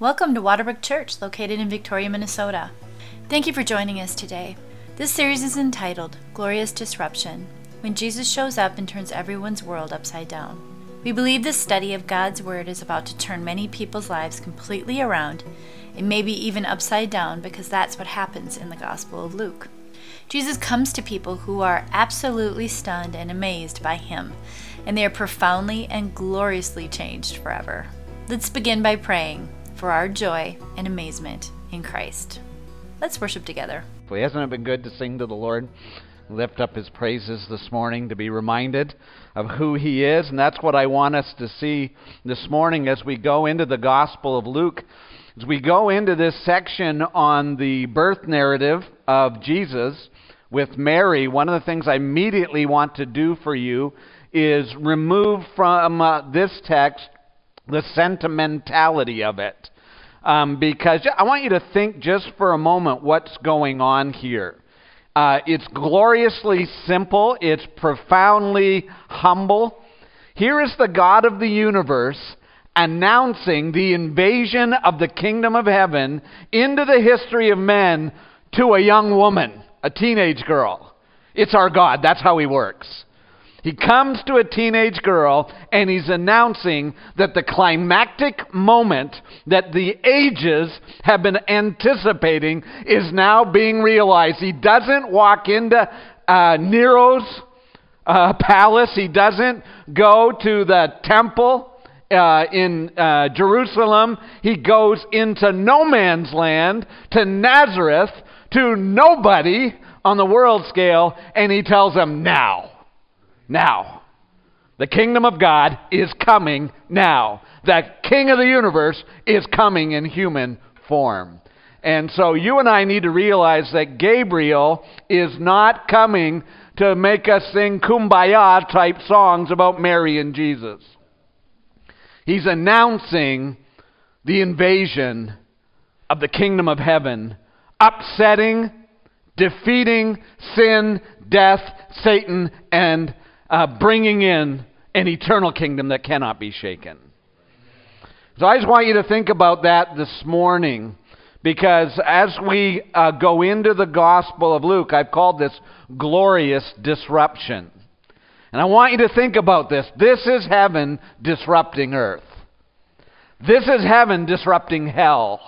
Welcome to Waterbrook Church, located in Victoria, Minnesota. Thank you for joining us today. This series is entitled Glorious Disruption When Jesus Shows Up and Turns Everyone's World Upside Down. We believe this study of God's Word is about to turn many people's lives completely around and maybe even upside down because that's what happens in the Gospel of Luke. Jesus comes to people who are absolutely stunned and amazed by him, and they are profoundly and gloriously changed forever. Let's begin by praying for our joy and amazement in Christ. Let's worship together. Hasn't it been good to sing to the Lord? Lift up his praises this morning to be reminded of who he is. And that's what I want us to see this morning as we go into the Gospel of Luke. As we go into this section on the birth narrative of Jesus with Mary, one of the things I immediately want to do for you is remove from uh, this text the sentimentality of it. Um, because I want you to think just for a moment what's going on here. Uh, it's gloriously simple, it's profoundly humble. Here is the God of the universe announcing the invasion of the kingdom of heaven into the history of men to a young woman, a teenage girl. It's our God. That's how he works. He comes to a teenage girl and he's announcing that the climactic moment that the ages have been anticipating is now being realized. He doesn't walk into uh, Nero's uh, palace, he doesn't go to the temple. Uh, in uh, Jerusalem, he goes into no man's land, to Nazareth, to nobody on the world scale, and he tells them now. Now. The kingdom of God is coming now. The king of the universe is coming in human form. And so you and I need to realize that Gabriel is not coming to make us sing kumbaya type songs about Mary and Jesus. He's announcing the invasion of the kingdom of heaven, upsetting, defeating sin, death, Satan, and uh, bringing in an eternal kingdom that cannot be shaken. So I just want you to think about that this morning because as we uh, go into the Gospel of Luke, I've called this glorious disruption. And I want you to think about this. This is heaven disrupting earth. This is heaven disrupting hell.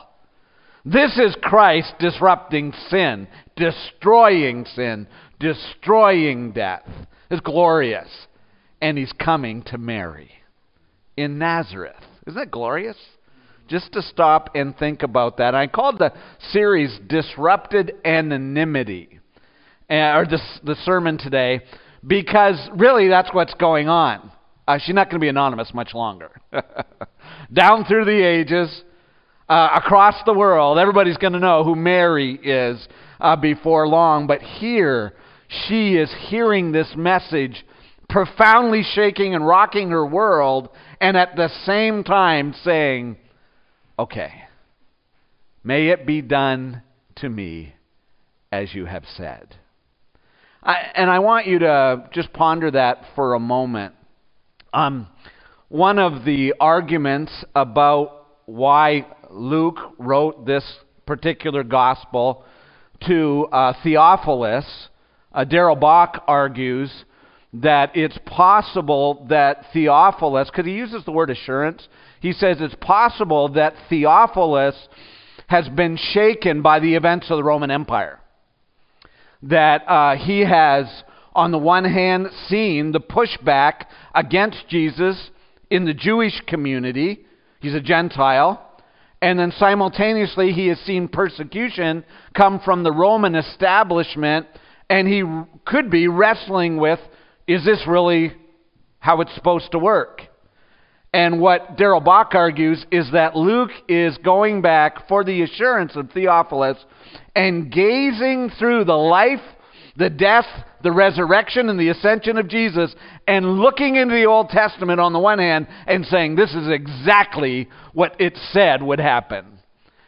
This is Christ disrupting sin, destroying sin, destroying death is glorious. And he's coming to Mary in Nazareth. Isn't that glorious? Just to stop and think about that. I called the series Disrupted Anonymity, uh, or this, the sermon today, because really that's what's going on. Uh, she's not going to be anonymous much longer. Down through the ages, uh, across the world, everybody's going to know who Mary is uh, before long. But here, she is hearing this message profoundly shaking and rocking her world, and at the same time saying, Okay, may it be done to me as you have said. I, and I want you to just ponder that for a moment. Um, one of the arguments about why Luke wrote this particular gospel to uh, Theophilus uh, Darrell Bock argues that it's possible that Theophilus, because he uses the word assurance, he says it's possible that Theophilus has been shaken by the events of the Roman Empire. That uh, he has, on the one hand, seen the pushback against Jesus in the Jewish community. He's a Gentile. And then simultaneously, he has seen persecution come from the Roman establishment and he could be wrestling with is this really how it's supposed to work? And what Darrell Bock argues is that Luke is going back for the assurance of Theophilus and gazing through the life, the death, the resurrection, and the ascension of Jesus, and looking into the Old Testament on the one hand and saying, This is exactly what it said would happen.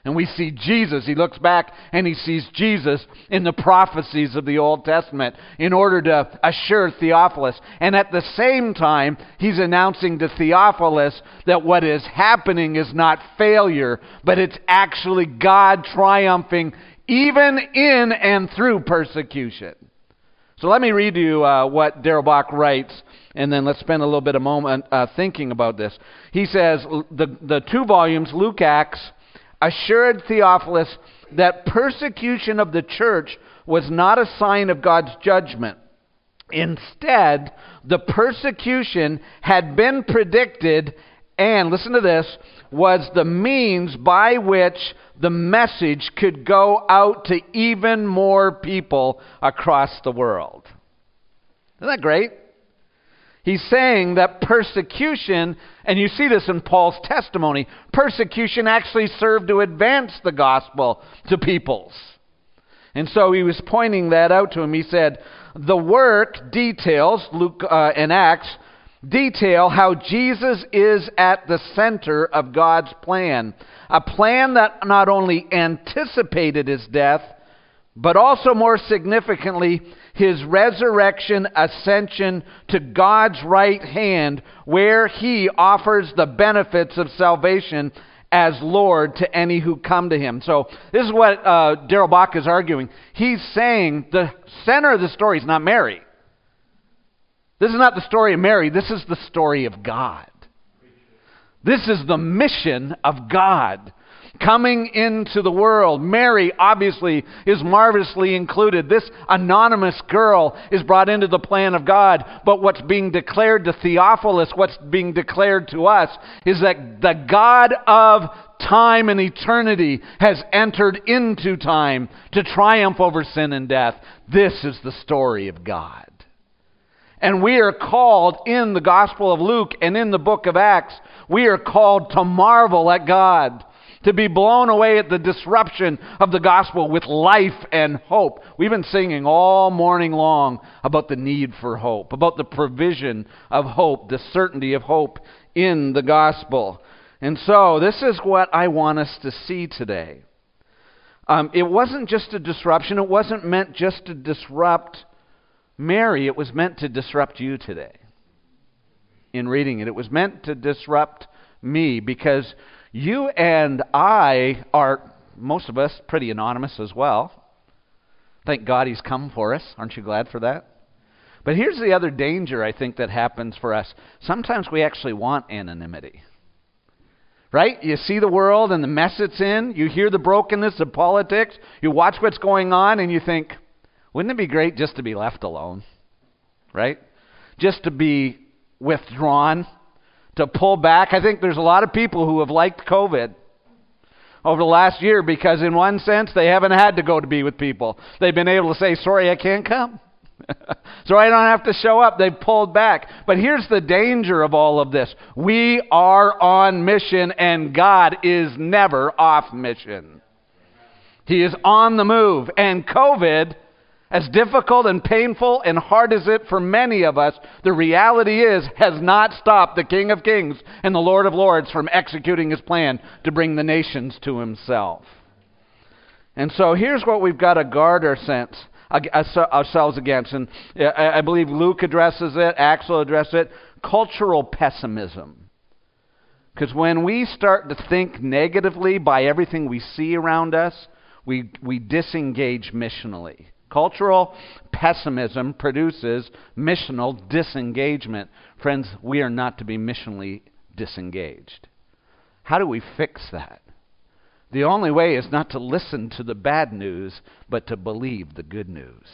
And we see Jesus. He looks back and he sees Jesus in the prophecies of the Old Testament in order to assure Theophilus. And at the same time, he's announcing to Theophilus that what is happening is not failure, but it's actually God triumphing even in and through persecution. So let me read you uh, what Bock writes, and then let's spend a little bit of moment uh, thinking about this. He says the, the two volumes, Luke Acts, assured Theophilus that persecution of the church was not a sign of God's judgment. Instead, the persecution had been predicted and, listen to this, was the means by which the message could go out to even more people across the world. Isn't that great? He's saying that persecution, and you see this in Paul's testimony, persecution actually served to advance the gospel to peoples. And so he was pointing that out to him. He said, The work details, Luke uh, and Acts, detail how Jesus is at the center of God's plan. A plan that not only anticipated his death, but also more significantly, his resurrection ascension to God's right hand, where he offers the benefits of salvation as Lord to any who come to him. So, this is what uh, Darrell Bock is arguing. He's saying the center of the story is not Mary. This is not the story of Mary, this is the story of God. This is the mission of God coming into the world. Mary, obviously, is marvelously included. This anonymous girl is brought into the plan of God. But what's being declared to Theophilus, what's being declared to us, is that the God of time and eternity has entered into time to triumph over sin and death. This is the story of God. And we are called in the Gospel of Luke and in the book of Acts, we are called to marvel at God, to be blown away at the disruption of the gospel with life and hope. We've been singing all morning long about the need for hope, about the provision of hope, the certainty of hope in the gospel. And so, this is what I want us to see today. Um, it wasn't just a disruption, it wasn't meant just to disrupt Mary, it was meant to disrupt you today. In reading it, it was meant to disrupt me because you and I are, most of us, pretty anonymous as well. Thank God he's come for us. Aren't you glad for that? But here's the other danger I think that happens for us. Sometimes we actually want anonymity. Right? You see the world and the mess it's in, you hear the brokenness of politics, you watch what's going on, and you think, wouldn't it be great just to be left alone? Right? Just to be withdrawn, to pull back. I think there's a lot of people who have liked COVID over the last year because, in one sense, they haven't had to go to be with people. They've been able to say, Sorry, I can't come. so I don't have to show up. They've pulled back. But here's the danger of all of this we are on mission, and God is never off mission. He is on the move. And COVID as difficult and painful and hard as it for many of us, the reality is, has not stopped the King of Kings and the Lord of Lords from executing his plan to bring the nations to himself. And so here's what we've got to guard our sense, uh, ourselves against. And uh, I believe Luke addresses it, Axel addresses it cultural pessimism. Because when we start to think negatively by everything we see around us, we, we disengage missionally. Cultural pessimism produces missional disengagement. Friends, we are not to be missionally disengaged. How do we fix that? The only way is not to listen to the bad news, but to believe the good news.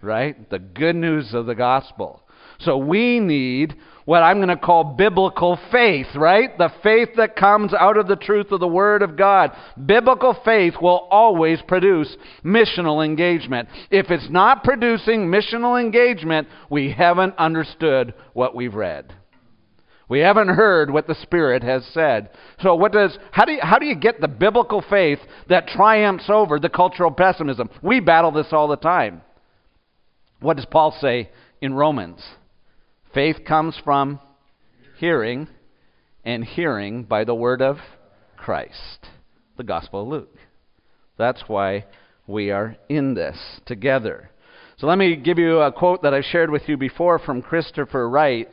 Right? The good news of the gospel. So we need what I'm going to call biblical faith, right? The faith that comes out of the truth of the Word of God. Biblical faith will always produce missional engagement. If it's not producing missional engagement, we haven't understood what we've read. We haven't heard what the Spirit has said. So, what does, how, do you, how do you get the biblical faith that triumphs over the cultural pessimism? We battle this all the time. What does Paul say in Romans? Faith comes from hearing, and hearing by the word of Christ. the Gospel of Luke. That's why we are in this together. So let me give you a quote that I've shared with you before from Christopher Wright.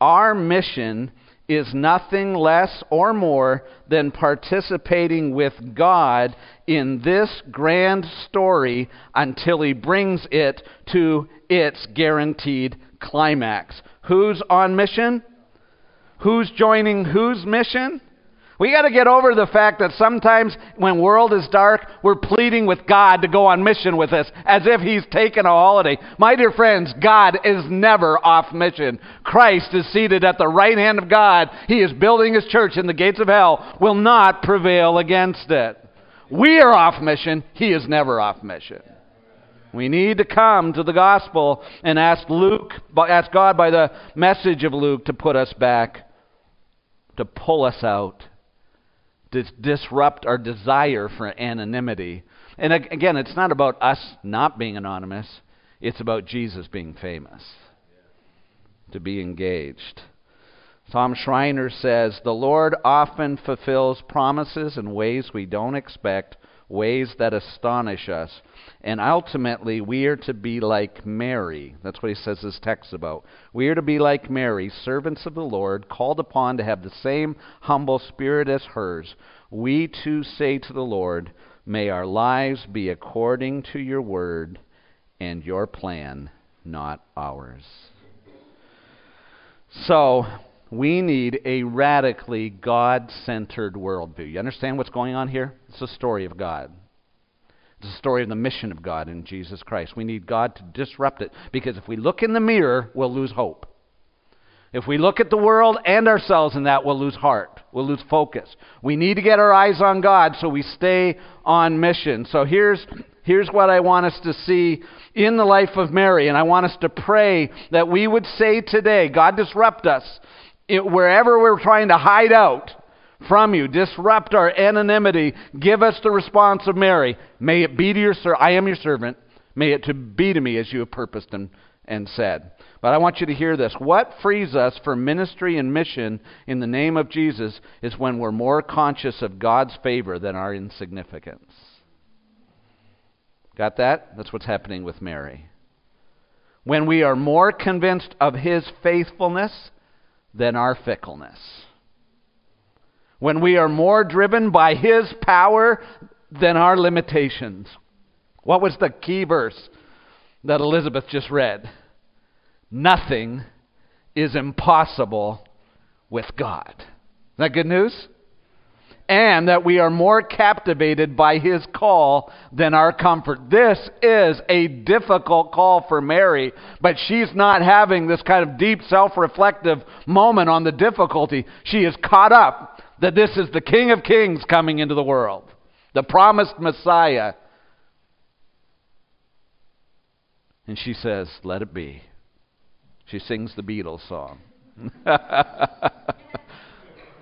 Our mission is nothing less or more than participating with God in this grand story until He brings it to its guaranteed climax. Who's on mission? Who's joining whose mission? We got to get over the fact that sometimes when world is dark, we're pleading with God to go on mission with us as if he's taken a holiday. My dear friends, God is never off mission. Christ is seated at the right hand of God. He is building his church and the gates of hell will not prevail against it. We are off mission. He is never off mission. We need to come to the gospel and ask Luke, ask God by the message of Luke to put us back, to pull us out to disrupt our desire for anonymity. And again, it's not about us not being anonymous, it's about Jesus being famous, to be engaged. Tom Schreiner says, The Lord often fulfills promises in ways we don't expect, ways that astonish us. And ultimately, we are to be like Mary. That's what he says his text about. We are to be like Mary, servants of the Lord, called upon to have the same humble spirit as hers. We too say to the Lord, May our lives be according to your word and your plan, not ours. So, we need a radically God centered worldview. You understand what's going on here? It's a story of God. It's a story of the mission of God in Jesus Christ. We need God to disrupt it because if we look in the mirror, we'll lose hope. If we look at the world and ourselves in that, we'll lose heart. We'll lose focus. We need to get our eyes on God so we stay on mission. So here's, here's what I want us to see in the life of Mary, and I want us to pray that we would say today, God, disrupt us it, wherever we're trying to hide out from you, disrupt our anonymity, give us the response of Mary. May it be to your servant. I am your servant. May it to be to me as you have purposed and, and said. But I want you to hear this. What frees us for ministry and mission in the name of Jesus is when we're more conscious of God's favor than our insignificance. Got that? That's what's happening with Mary. When we are more convinced of His faithfulness than our fickleness when we are more driven by His power than our limitations. What was the key verse that Elizabeth just read? Nothing is impossible with God. Is that good news? And that we are more captivated by his call than our comfort. This is a difficult call for Mary, but she's not having this kind of deep self reflective moment on the difficulty. She is caught up that this is the King of Kings coming into the world, the promised Messiah. And she says, Let it be. She sings the Beatles song.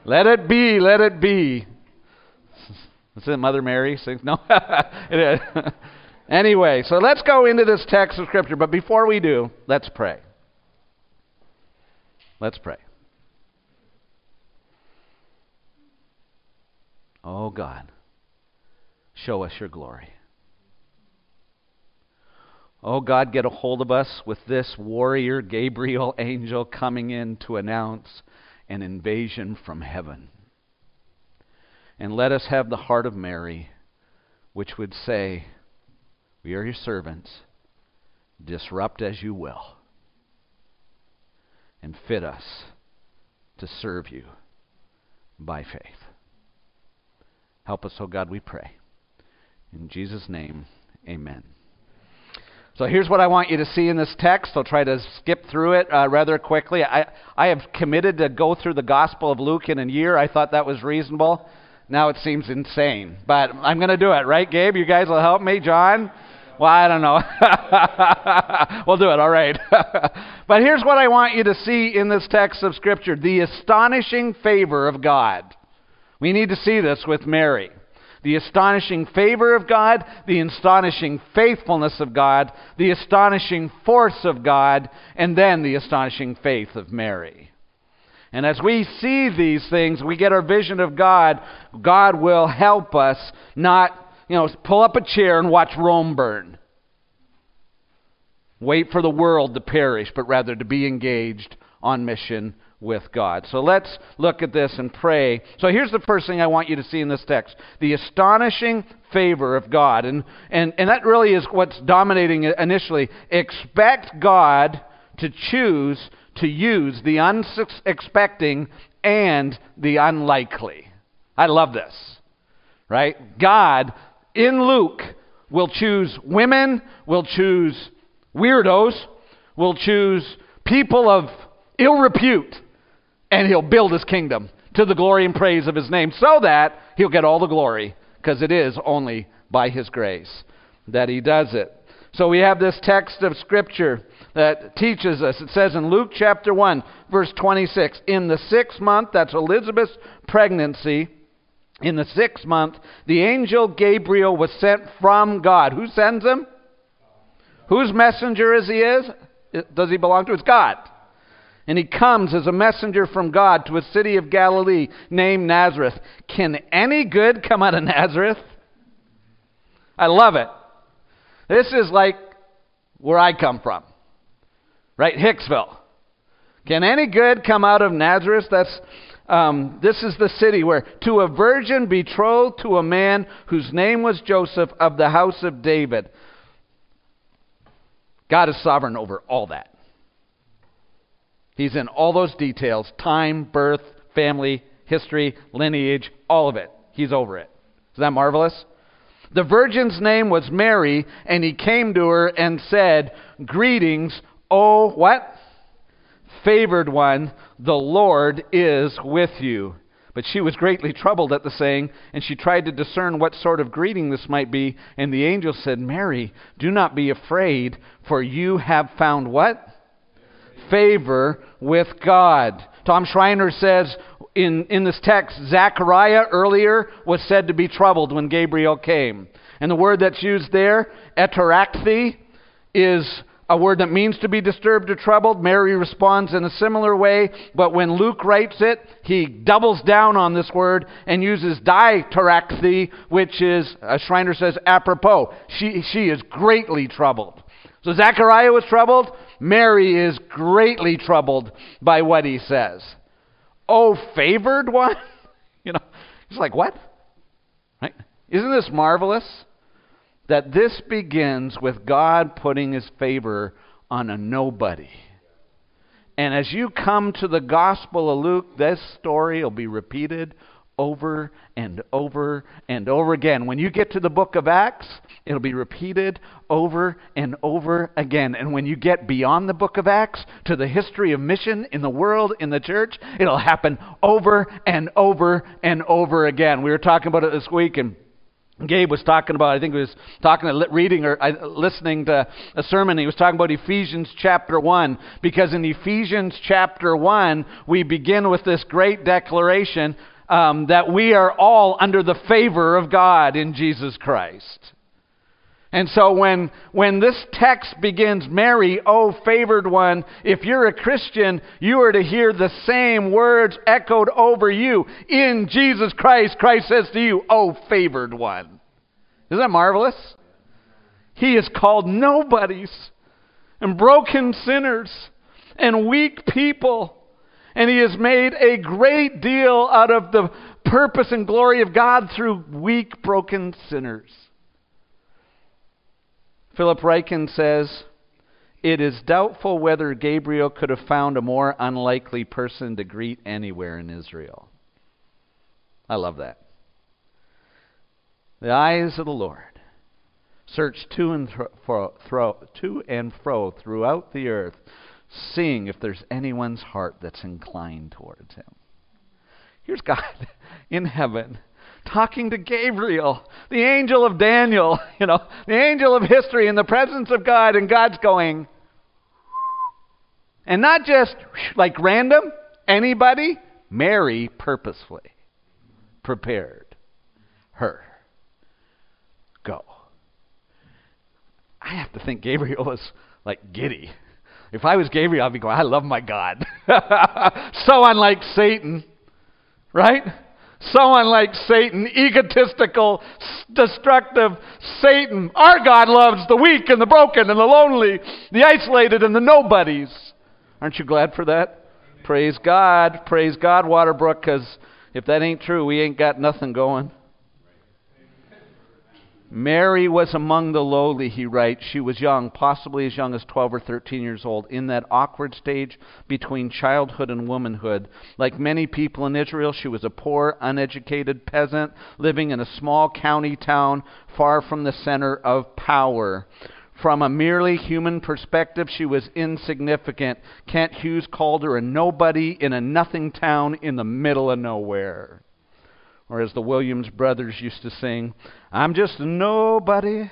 let it be, let it be. Is it Mother Mary sings? No, it is. anyway, so let's go into this text of Scripture. But before we do, let's pray. Let's pray. Oh God, show us your glory. Oh God, get a hold of us with this warrior Gabriel angel coming in to announce an invasion from heaven. And let us have the heart of Mary, which would say, We are your servants, disrupt as you will, and fit us to serve you by faith. Help us, oh God, we pray. In Jesus' name, amen. So here's what I want you to see in this text. I'll try to skip through it uh, rather quickly. I, I have committed to go through the Gospel of Luke in a year. I thought that was reasonable. Now it seems insane. But I'm going to do it, right, Gabe? You guys will help me? John? Well, I don't know. we'll do it, all right. but here's what I want you to see in this text of Scripture the astonishing favor of God. We need to see this with Mary. The astonishing favor of God, the astonishing faithfulness of God, the astonishing force of God, and then the astonishing faith of Mary. And as we see these things, we get our vision of God, God will help us not, you know, pull up a chair and watch Rome burn. Wait for the world to perish, but rather to be engaged on mission with God. So let's look at this and pray. So here's the first thing I want you to see in this text the astonishing favor of God. And, and, and that really is what's dominating initially. Expect God to choose to use the unexpecting and the unlikely. I love this. Right? God, in Luke, will choose women, will choose weirdos, will choose people of ill repute, and he'll build his kingdom to the glory and praise of his name so that he'll get all the glory because it is only by his grace that he does it. So we have this text of Scripture that teaches us. It says in Luke chapter 1, verse 26, in the sixth month, that's Elizabeth's pregnancy, in the sixth month, the angel Gabriel was sent from God. Who sends him? Whose messenger is he is? Does he belong to? It's God. And he comes as a messenger from God to a city of Galilee named Nazareth. Can any good come out of Nazareth? I love it. This is like where I come from, right? Hicksville. Can any good come out of Nazareth? That's um, this is the city where to a virgin betrothed to a man whose name was Joseph of the house of David. God is sovereign over all that. He's in all those details time, birth, family, history, lineage, all of it. He's over it. Is that marvelous? The virgin's name was Mary, and he came to her and said, Greetings, O what? Favored one, the Lord is with you. But she was greatly troubled at the saying, and she tried to discern what sort of greeting this might be. And the angel said, Mary, do not be afraid, for you have found what? Favor with God. Tom Schreiner says, in, in this text, Zechariah earlier was said to be troubled when Gabriel came. And the word that's used there, eterakthi, is a word that means to be disturbed or troubled. Mary responds in a similar way, but when Luke writes it, he doubles down on this word and uses diterakthi, which is, as Schreiner says, apropos. She, she is greatly troubled. So Zechariah was troubled. Mary is greatly troubled by what he says oh, favored one? you know, it's like, what? Right? Isn't this marvelous? That this begins with God putting his favor on a nobody. And as you come to the Gospel of Luke, this story will be repeated over and over and over again. When you get to the book of Acts, it'll be repeated over and over again. And when you get beyond the book of Acts to the history of mission in the world, in the church, it'll happen over and over and over again. We were talking about it this week and Gabe was talking about, I think he was talking, reading or listening to a sermon. He was talking about Ephesians chapter 1. Because in Ephesians chapter 1, we begin with this great declaration um, that we are all under the favor of God in Jesus Christ. And so when, when this text begins, Mary, oh favored one, if you're a Christian, you are to hear the same words echoed over you. In Jesus Christ, Christ says to you, oh favored one. Isn't that marvelous? He is called nobodies and broken sinners and weak people and he has made a great deal out of the purpose and glory of God through weak, broken sinners. Philip Ryken says, It is doubtful whether Gabriel could have found a more unlikely person to greet anywhere in Israel. I love that. The eyes of the Lord search to and, fro, to and fro throughout the earth seeing if there's anyone's heart that's inclined towards him. Here's God in heaven talking to Gabriel, the angel of Daniel, you know, the angel of history in the presence of God, and God's going, and not just like random, anybody, Mary purposefully prepared her. Go. I have to think Gabriel was like giddy If I was Gabriel, I'd be going, I love my God. so unlike Satan, right? So unlike Satan, egotistical, destructive Satan. Our God loves the weak and the broken and the lonely, the isolated and the nobodies. Aren't you glad for that? Praise God. Praise God, Waterbrook, because if that ain't true, we ain't got nothing going. Mary was among the lowly, he writes. She was young, possibly as young as 12 or 13 years old, in that awkward stage between childhood and womanhood. Like many people in Israel, she was a poor, uneducated peasant living in a small county town far from the center of power. From a merely human perspective, she was insignificant. Kent Hughes called her a nobody in a nothing town in the middle of nowhere. Or as the Williams brothers used to sing, I'm just a nobody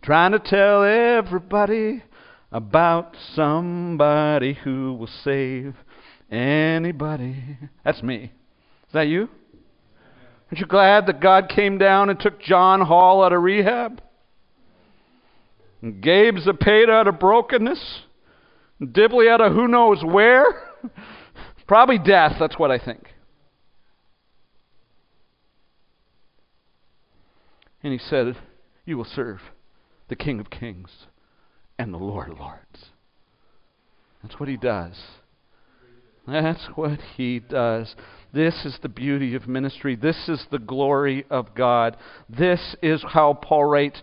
trying to tell everybody about somebody who will save anybody. That's me. Is that you? Aren't you glad that God came down and took John Hall out of rehab? And Gabe Zapata out of brokenness? And Dibley out of who knows where? Probably death, that's what I think. And he said, You will serve the King of Kings and the Lord of Lords. That's what he does. That's what he does. This is the beauty of ministry. This is the glory of God. This is how Paul writes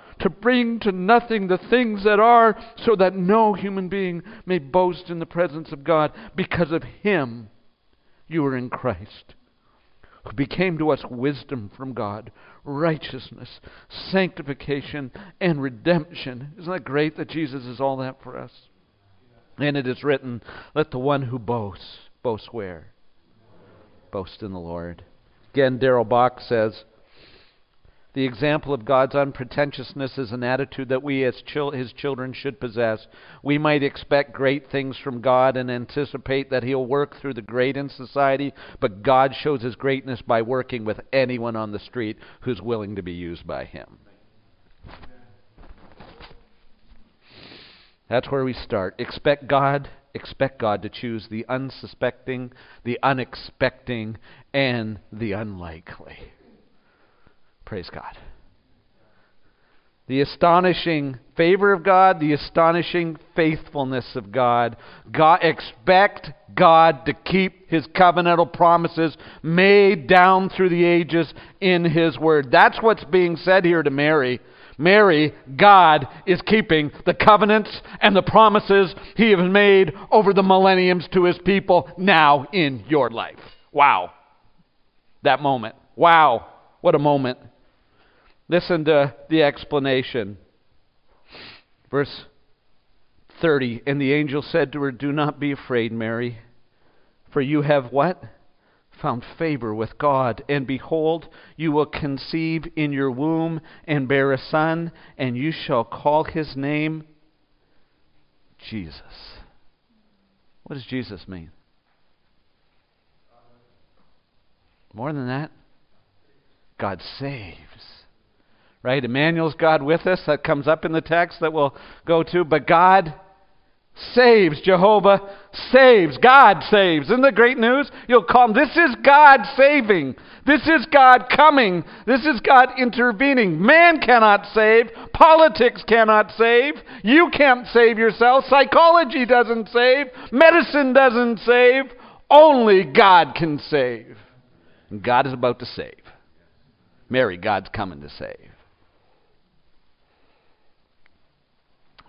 to bring to nothing the things that are, so that no human being may boast in the presence of God. Because of Him, you are in Christ, who became to us wisdom from God, righteousness, sanctification, and redemption. Isn't that great that Jesus is all that for us? And it is written, Let the one who boasts, boast where? Boast in the Lord. Again, Darrell Bock says, the example of God's unpretentiousness is an attitude that we as chil- His children should possess. We might expect great things from God and anticipate that He'll work through the great in society, but God shows His greatness by working with anyone on the street who's willing to be used by Him. That's where we start. Expect God, expect God to choose the unsuspecting, the unexpecting, and the unlikely. Praise God. The astonishing favor of God, the astonishing faithfulness of God. God expect God to keep his covenantal promises made down through the ages in his word. That's what's being said here to Mary. Mary, God is keeping the covenants and the promises he has made over the millenniums to his people now in your life. Wow. That moment. Wow. What a moment. Listen to the explanation. Verse 30 And the angel said to her, Do not be afraid, Mary, for you have what? Found favor with God. And behold, you will conceive in your womb and bear a son, and you shall call his name Jesus. What does Jesus mean? More than that, God saves right? Emmanuel's God with us. That comes up in the text that we'll go to. But God saves. Jehovah saves. God saves. Isn't that great news? You'll call him. This is God saving. This is God coming. This is God intervening. Man cannot save. Politics cannot save. You can't save yourself. Psychology doesn't save. Medicine doesn't save. Only God can save. And God is about to save. Mary, God's coming to save.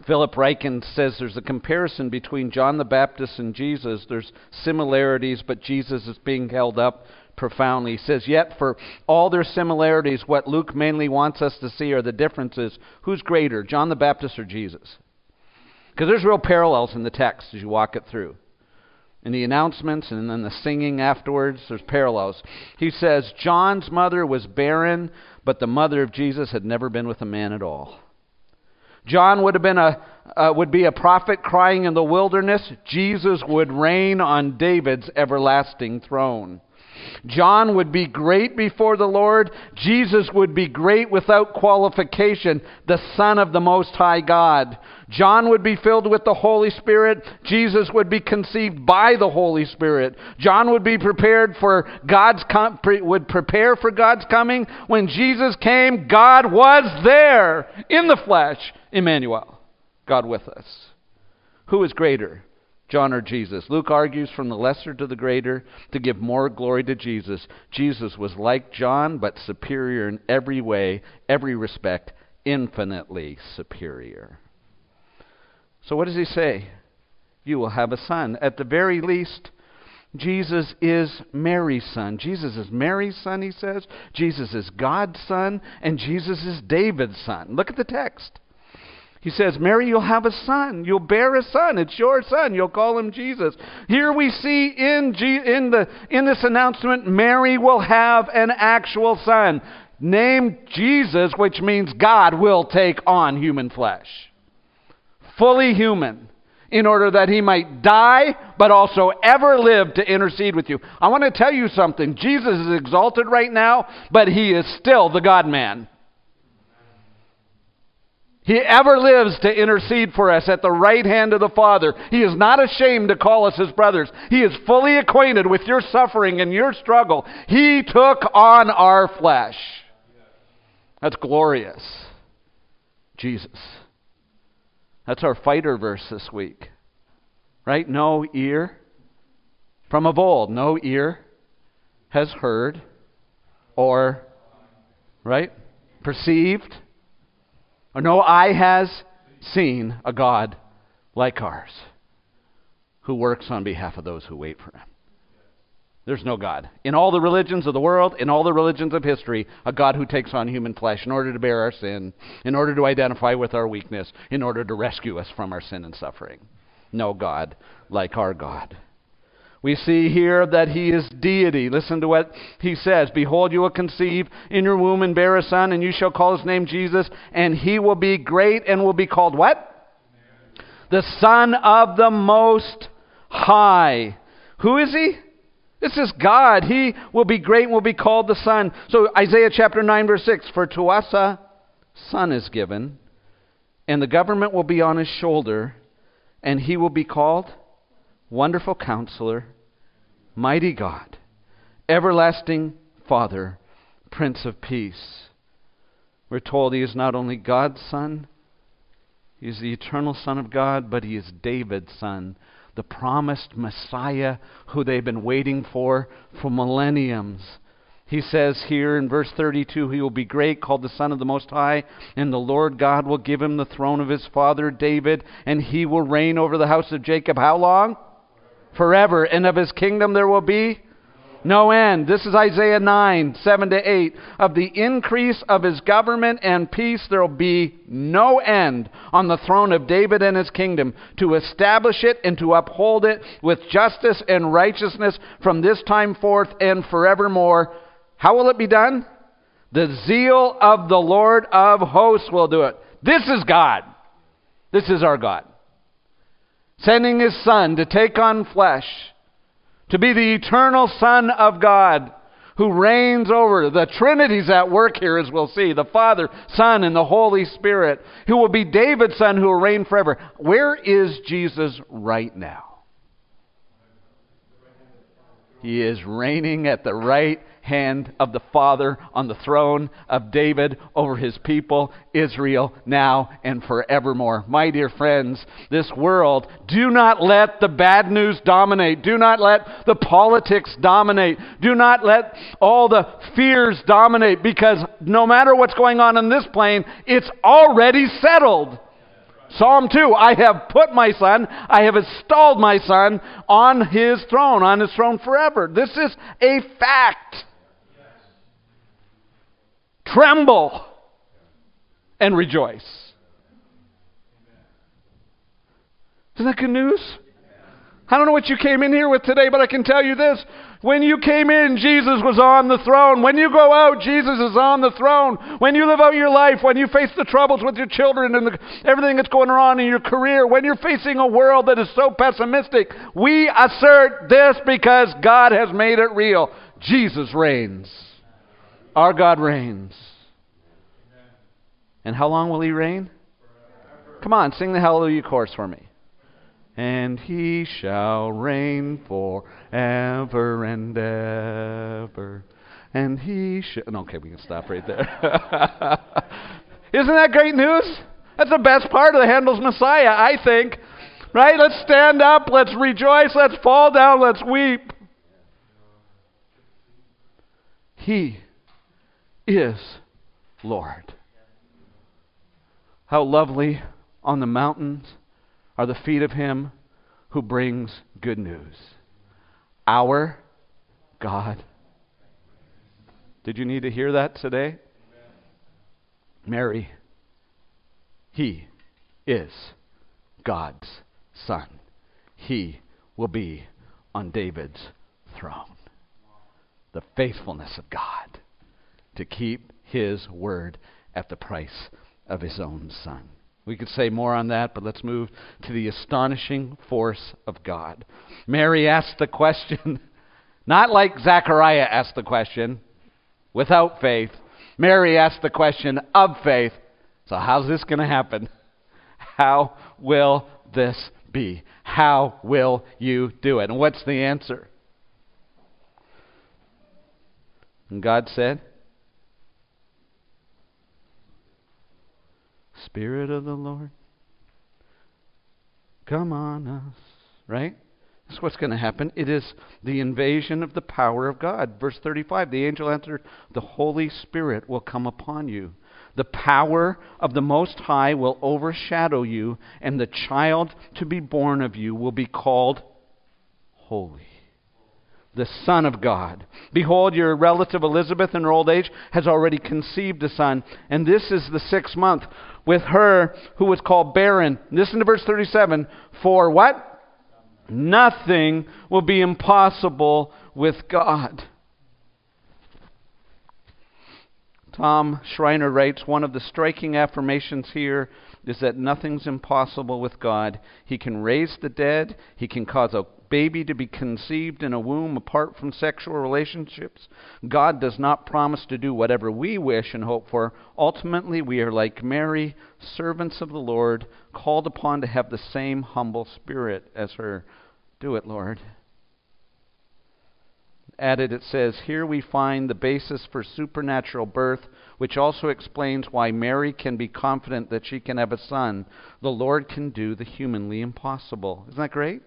Philip Ryken says there's a comparison between John the Baptist and Jesus. There's similarities, but Jesus is being held up profoundly. He says, Yet for all their similarities, what Luke mainly wants us to see are the differences. Who's greater, John the Baptist or Jesus? Because there's real parallels in the text as you walk it through. in the announcements and then the singing afterwards, there's parallels. He says, John's mother was barren, but the mother of Jesus had never been with a man at all. John would have been a uh, would be a prophet crying in the wilderness. Jesus would reign on David's everlasting throne. John would be great before the Lord. Jesus would be great without qualification, the Son of the Most High God. John would be filled with the Holy Spirit. Jesus would be conceived by the Holy Spirit. John would be prepared for God's com- would prepare for God's coming. When Jesus came, God was there in the flesh. Emmanuel, God with us. Who is greater? John or Jesus. Luke argues from the lesser to the greater to give more glory to Jesus. Jesus was like John, but superior in every way, every respect, infinitely superior. So, what does he say? You will have a son. At the very least, Jesus is Mary's son. Jesus is Mary's son, he says. Jesus is God's son, and Jesus is David's son. Look at the text. He says, Mary, you'll have a son. You'll bear a son. It's your son. You'll call him Jesus. Here we see in, in, the, in this announcement, Mary will have an actual son named Jesus, which means God will take on human flesh. Fully human in order that he might die, but also ever live to intercede with you. I want to tell you something. Jesus is exalted right now, but he is still the God man. He ever lives to intercede for us at the right hand of the Father. He is not ashamed to call us his brothers. He is fully acquainted with your suffering and your struggle. He took on our flesh. That's glorious. Jesus. That's our fighter verse this week. Right? No ear from of old, no ear has heard or, right? Perceived or no eye has seen a God like ours who works on behalf of those who wait for him. There's no God. In all the religions of the world, in all the religions of history, a God who takes on human flesh in order to bear our sin, in order to identify with our weakness, in order to rescue us from our sin and suffering. No God like our God. We see here that he is deity. Listen to what he says Behold, you will conceive in your womb and bear a son, and you shall call his name Jesus, and he will be great and will be called what? The Son of the Most High. Who is he? This is God. He will be great and will be called the Son. So, Isaiah chapter 9, verse 6 For to us a son is given, and the government will be on his shoulder, and he will be called Wonderful Counselor, Mighty God, Everlasting Father, Prince of Peace. We're told he is not only God's Son, he is the eternal Son of God, but he is David's Son, the promised Messiah who they've been waiting for for millenniums. He says here in verse 32 He will be great, called the Son of the Most High, and the Lord God will give him the throne of his father David, and he will reign over the house of Jacob. How long? Forever. And of his kingdom there will be no end. This is Isaiah 9, 7 to 8. Of the increase of his government and peace there will be no end on the throne of David and his kingdom, to establish it and to uphold it with justice and righteousness from this time forth and forevermore. How will it be done? The zeal of the Lord of hosts will do it. This is God. This is our God. Sending his Son to take on flesh, to be the eternal Son of God who reigns over. The Trinity's at work here, as we'll see the Father, Son, and the Holy Spirit, who will be David's Son who will reign forever. Where is Jesus right now? He is reigning at the right hand of the Father on the throne of David over his people, Israel, now and forevermore. My dear friends, this world, do not let the bad news dominate. Do not let the politics dominate. Do not let all the fears dominate because no matter what's going on in this plane, it's already settled. Psalm 2 I have put my son, I have installed my son on his throne, on his throne forever. This is a fact. Tremble and rejoice. Isn't that good news? I don't know what you came in here with today, but I can tell you this. When you came in, Jesus was on the throne. When you go out, Jesus is on the throne. When you live out your life, when you face the troubles with your children and the, everything that's going on in your career, when you're facing a world that is so pessimistic, we assert this because God has made it real. Jesus reigns. Our God reigns. And how long will he reign? Come on, sing the Hallelujah chorus for me and he shall reign forever and ever. And he shall. Okay, we can stop right there. Isn't that great news? That's the best part of the Handel's Messiah, I think. Right? Let's stand up, let's rejoice, let's fall down, let's weep. He is Lord. How lovely on the mountains are the feet of him who brings good news. Our God. Did you need to hear that today? Mary, he is God's son. He will be on David's throne. The faithfulness of God to keep his word at the price of his own son. We could say more on that, but let's move to the astonishing force of God. Mary asked the question, not like Zechariah asked the question, without faith. Mary asked the question of faith. So, how's this going to happen? How will this be? How will you do it? And what's the answer? And God said, Spirit of the Lord, come on us. Right? That's what's going to happen. It is the invasion of the power of God. Verse 35 the angel answered, The Holy Spirit will come upon you. The power of the Most High will overshadow you, and the child to be born of you will be called Holy the Son of God. Behold, your relative Elizabeth in her old age has already conceived a son, and this is the sixth month with her who was called barren. Listen to verse 37 For what? Nothing will be impossible with God. Tom Schreiner writes One of the striking affirmations here is that nothing's impossible with God. He can raise the dead, He can cause a baby to be conceived in a womb apart from sexual relationships. God does not promise to do whatever we wish and hope for. Ultimately, we are like Mary, servants of the Lord, called upon to have the same humble spirit as her. Do it, Lord. Added, it says, Here we find the basis for supernatural birth, which also explains why Mary can be confident that she can have a son. The Lord can do the humanly impossible. Isn't that great?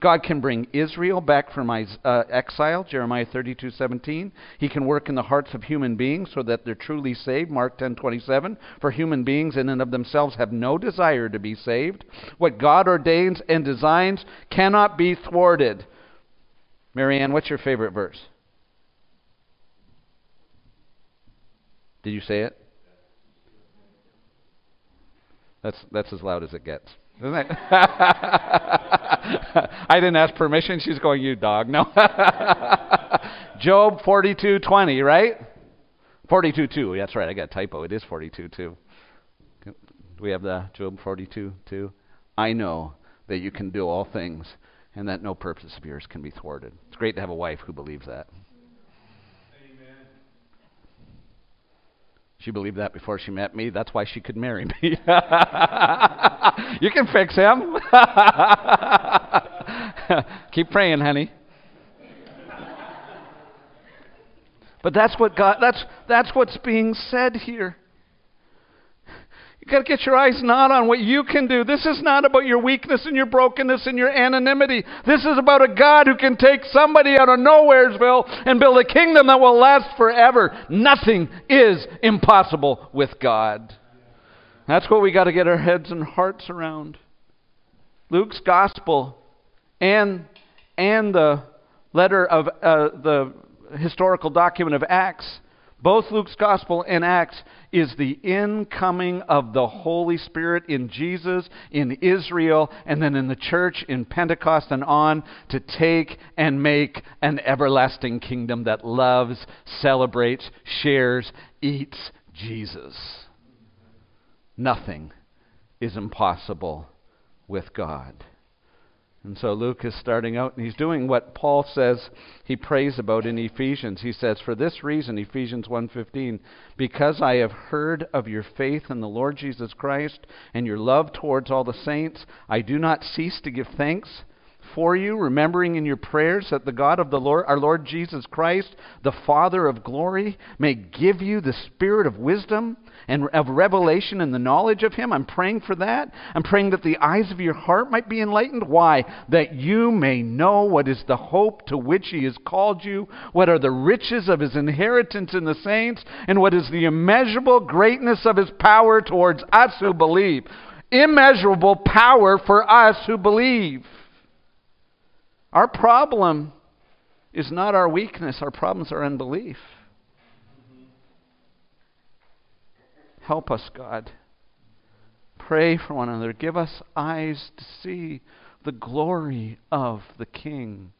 God can bring Israel back from uh, exile, Jeremiah 32:17. He can work in the hearts of human beings so that they're truly saved, Mark 10:27. For human beings in and of themselves have no desire to be saved. What God ordains and designs cannot be thwarted. Marianne, what's your favorite verse? Did you say it? That's that's as loud as it gets. Isn't it? I didn't ask permission. She's going, you dog. No. Job 42:20, right? 42:2. That's right. I got a typo. It is 42:2. Do we have the Job 42:2? I know that you can do all things and that no purpose of yours can be thwarted. It's great to have a wife who believes that. She believed that before she met me. That's why she could marry me. you can fix him. Keep praying, honey. But that's what God that's that's what's being said here. You've got to get your eyes not on what you can do. This is not about your weakness and your brokenness and your anonymity. This is about a God who can take somebody out of Nowheresville and build a kingdom that will last forever. Nothing is impossible with God. That's what we got to get our heads and hearts around. Luke's gospel and and the letter of uh, the historical document of Acts both Luke's Gospel and Acts, is the incoming of the Holy Spirit in Jesus, in Israel, and then in the church in Pentecost and on to take and make an everlasting kingdom that loves, celebrates, shares, eats Jesus. Nothing is impossible with God. And so Luke is starting out and he's doing what Paul says he prays about in Ephesians. He says, "For this reason, Ephesians 1:15, because I have heard of your faith in the Lord Jesus Christ and your love towards all the saints, I do not cease to give thanks for you, remembering in your prayers that the God of the Lord, our Lord Jesus Christ, the Father of glory, may give you the spirit of wisdom and of revelation and the knowledge of Him. I'm praying for that. I'm praying that the eyes of your heart might be enlightened. Why? That you may know what is the hope to which He has called you, what are the riches of His inheritance in the saints, and what is the immeasurable greatness of His power towards us who believe. Immeasurable power for us who believe. Our problem is not our weakness, our problem is our unbelief. Help us, God. Pray for one another. Give us eyes to see the glory of the King,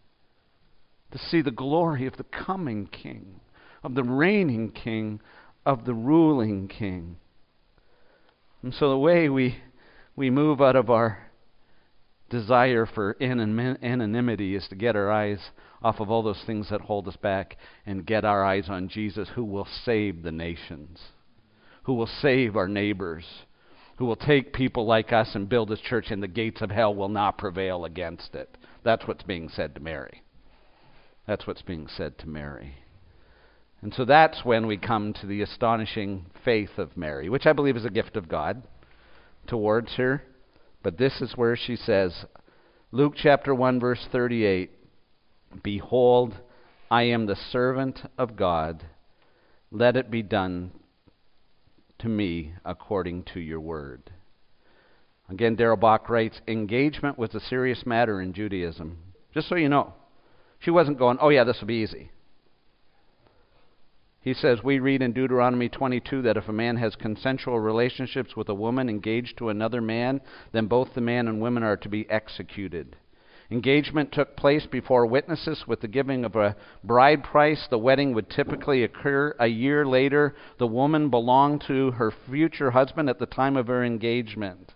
to see the glory of the coming King, of the reigning King, of the ruling King. And so the way we, we move out of our desire for anonymity is to get our eyes off of all those things that hold us back and get our eyes on Jesus who will save the nations who will save our neighbors, who will take people like us and build his church, and the gates of hell will not prevail against it. That's what's being said to Mary. That's what's being said to Mary. And so that's when we come to the astonishing faith of Mary, which I believe is a gift of God towards her. But this is where she says, Luke chapter 1, verse 38 Behold, I am the servant of God. Let it be done to me according to your word. Again, Darrell Bock writes engagement was a serious matter in Judaism. Just so you know. She wasn't going, oh, yeah, this will be easy. He says, We read in Deuteronomy 22 that if a man has consensual relationships with a woman engaged to another man, then both the man and woman are to be executed. Engagement took place before witnesses with the giving of a bride price. The wedding would typically occur a year later. The woman belonged to her future husband at the time of her engagement.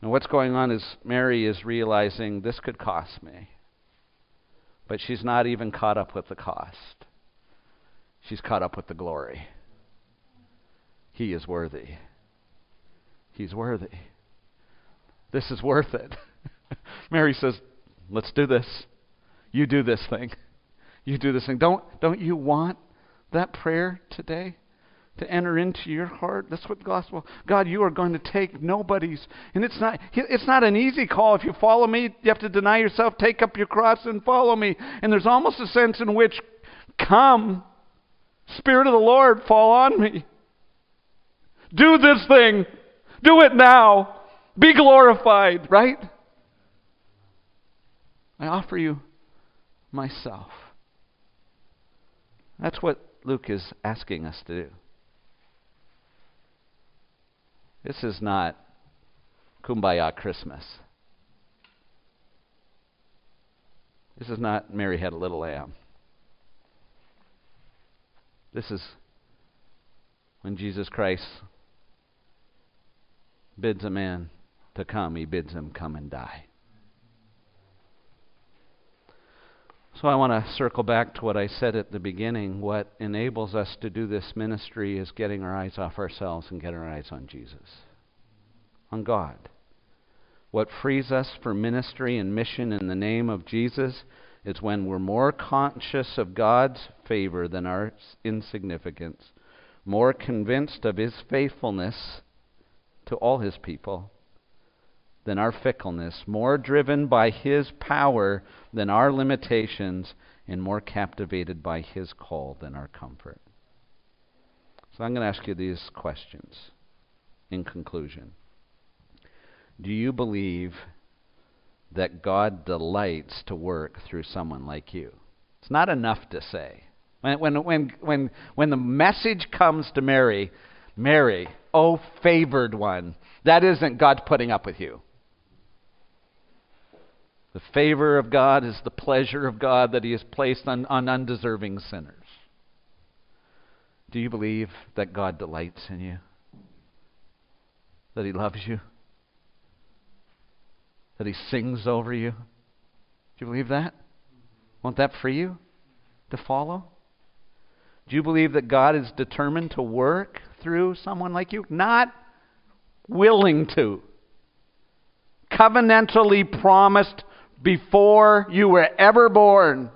And what's going on is Mary is realizing this could cost me. But she's not even caught up with the cost. She's caught up with the glory. He is worthy. He's worthy. This is worth it. Mary says, Let's do this. You do this thing. You do this thing. Don't, don't you want that prayer today? To enter into your heart. That's what the gospel. God, you are going to take nobody's, and it's not. It's not an easy call. If you follow me, you have to deny yourself, take up your cross, and follow me. And there's almost a sense in which, come, Spirit of the Lord, fall on me. Do this thing. Do it now. Be glorified, right? I offer you myself. That's what Luke is asking us to do. This is not kumbaya Christmas. This is not Mary had a little lamb. This is when Jesus Christ bids a man to come, he bids him come and die. So I want to circle back to what I said at the beginning. What enables us to do this ministry is getting our eyes off ourselves and getting our eyes on Jesus, on God. What frees us for ministry and mission in the name of Jesus is when we're more conscious of God's favor than our insignificance, more convinced of His faithfulness to all His people than our fickleness, more driven by His power than our limitations, and more captivated by His call than our comfort. So I'm going to ask you these questions in conclusion. Do you believe that God delights to work through someone like you? It's not enough to say, When, when, when, when, when the message comes to Mary, Mary, oh favored one, that isn't God putting up with you. The favor of God is the pleasure of God that He has placed on, on undeserving sinners. Do you believe that God delights in you? That He loves you? That He sings over you? Do you believe that? Want that for you to follow? Do you believe that God is determined to work through someone like you? Not willing to. Covenantally promised before you were ever born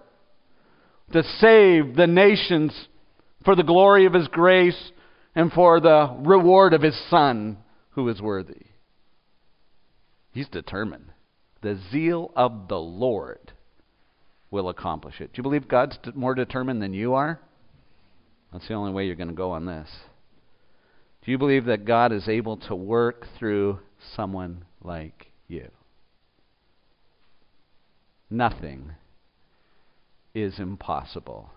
to save the nations for the glory of His grace and for the reward of His Son who is worthy. He's determined. The zeal of the Lord will accomplish it. Do you believe God's more determined than you are? That's the only way you're going to go on this. Do you believe that God is able to work through someone like you? Nothing is impossible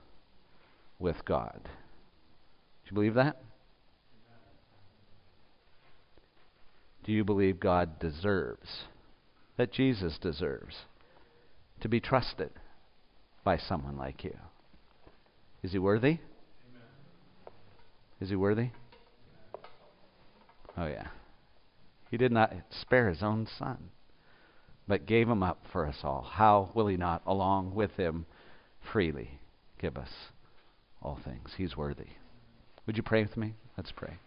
with God. Do you believe that? Do you believe God deserves, that Jesus deserves, to be trusted by someone like you? Is he worthy? Is he worthy? Oh, yeah. He did not spare his own son, but gave him up for us all. How will he not, along with him, freely give us all things? He's worthy. Would you pray with me? Let's pray.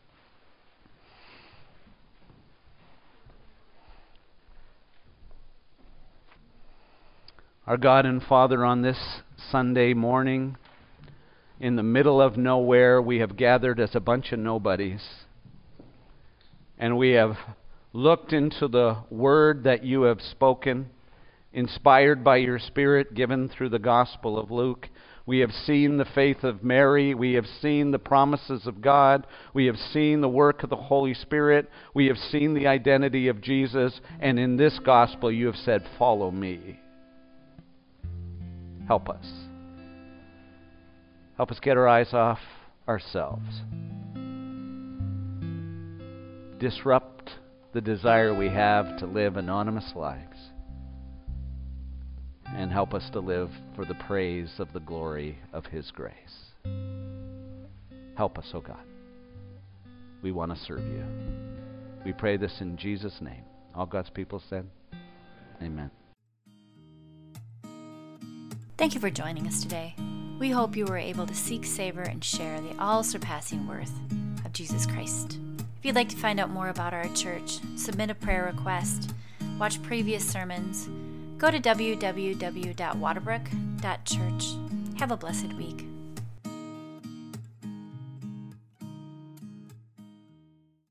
Our God and Father, on this Sunday morning, in the middle of nowhere, we have gathered as a bunch of nobodies. And we have looked into the word that you have spoken, inspired by your Spirit, given through the Gospel of Luke. We have seen the faith of Mary. We have seen the promises of God. We have seen the work of the Holy Spirit. We have seen the identity of Jesus. And in this gospel, you have said, Follow me. Help us. Help us get our eyes off ourselves. Disrupt the desire we have to live anonymous lives. And help us to live for the praise of the glory of His grace. Help us, O oh God. We want to serve you. We pray this in Jesus' name. All God's people said, Amen. Thank you for joining us today. We hope you were able to seek, savor, and share the all surpassing worth of Jesus Christ. If you'd like to find out more about our church, submit a prayer request, watch previous sermons, go to www.waterbrook.church. Have a blessed week.